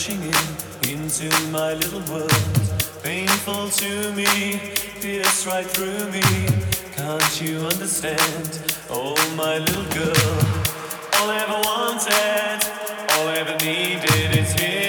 come crashing in into my little world. Painful to me, pierce right through me. Can't you understand? Oh, my little girl. All I ever wanted, all I ever needed is here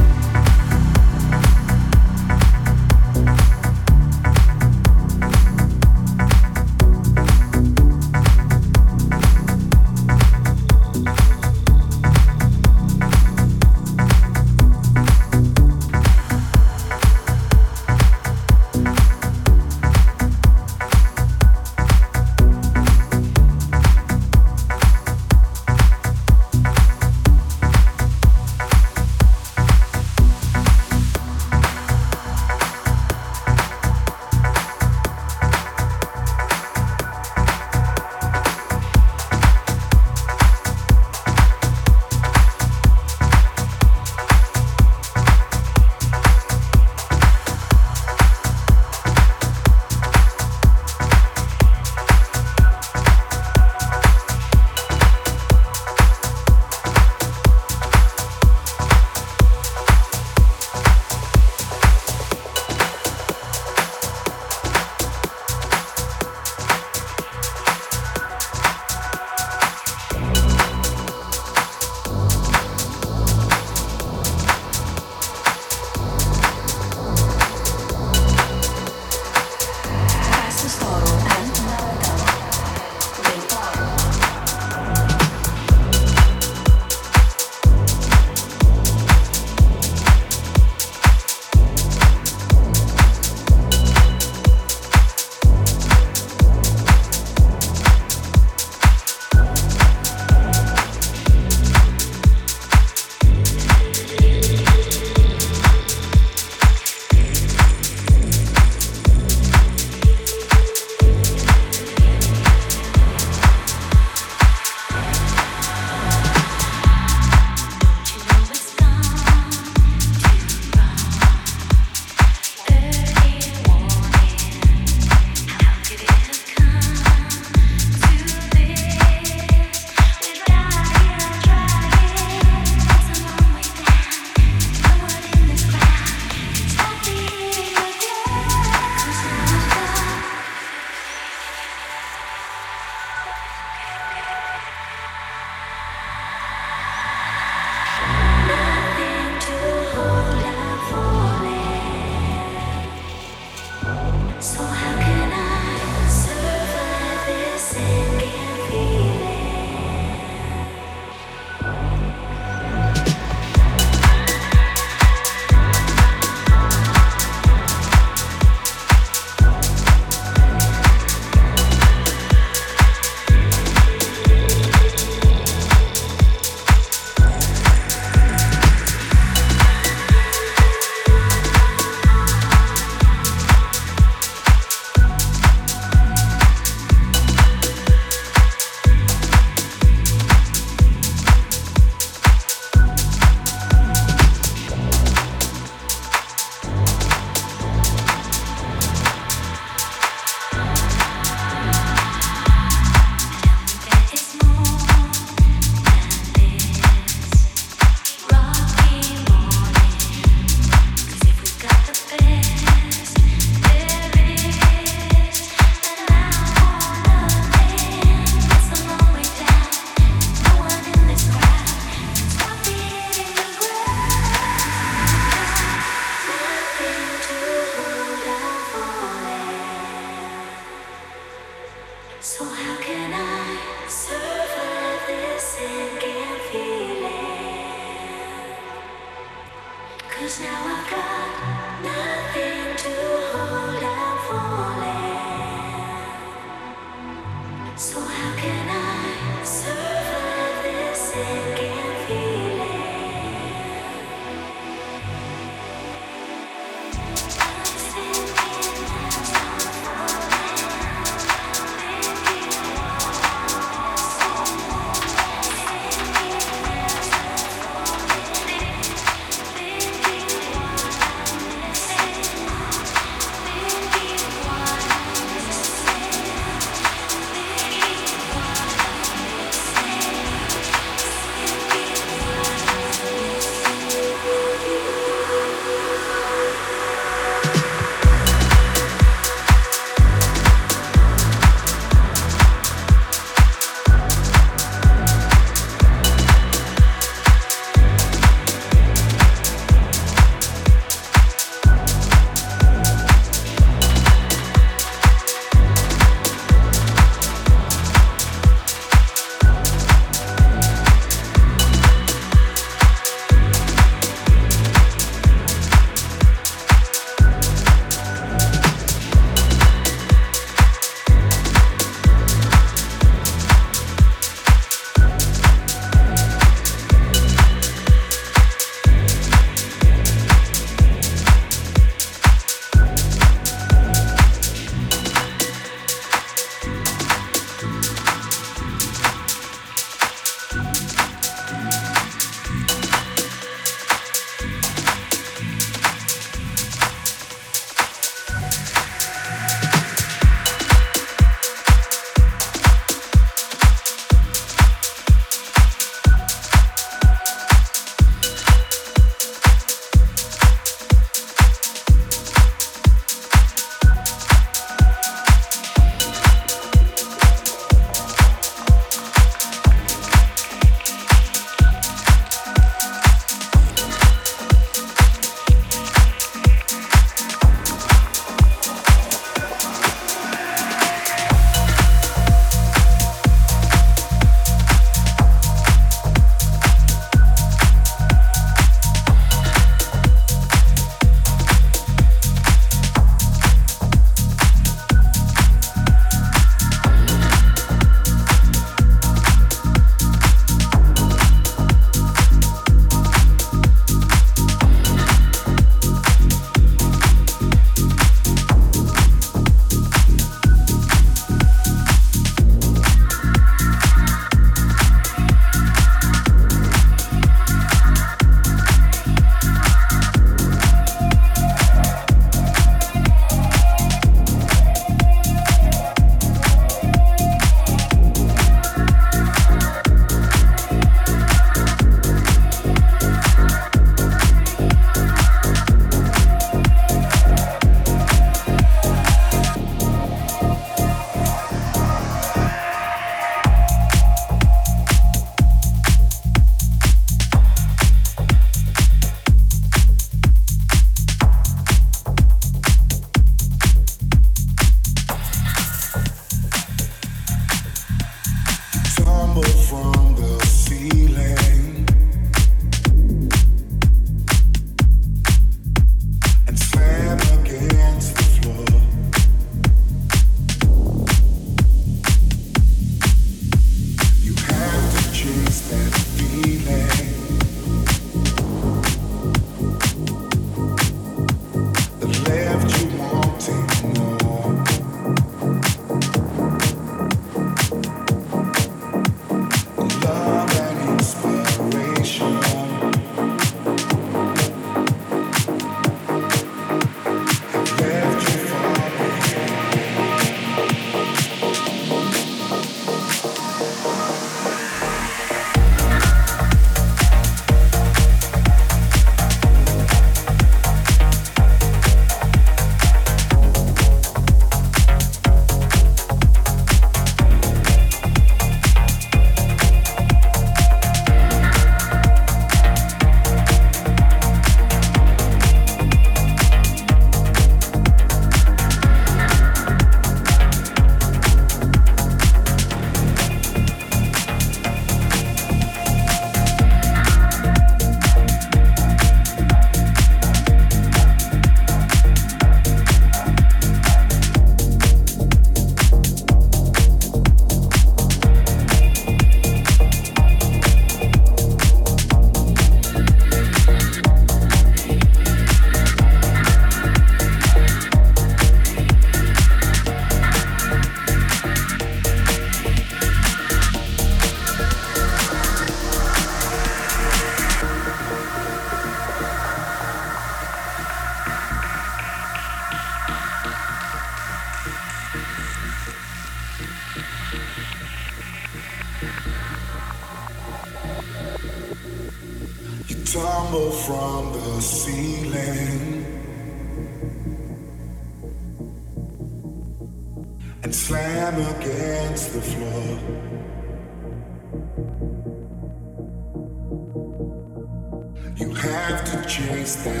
You have to chase that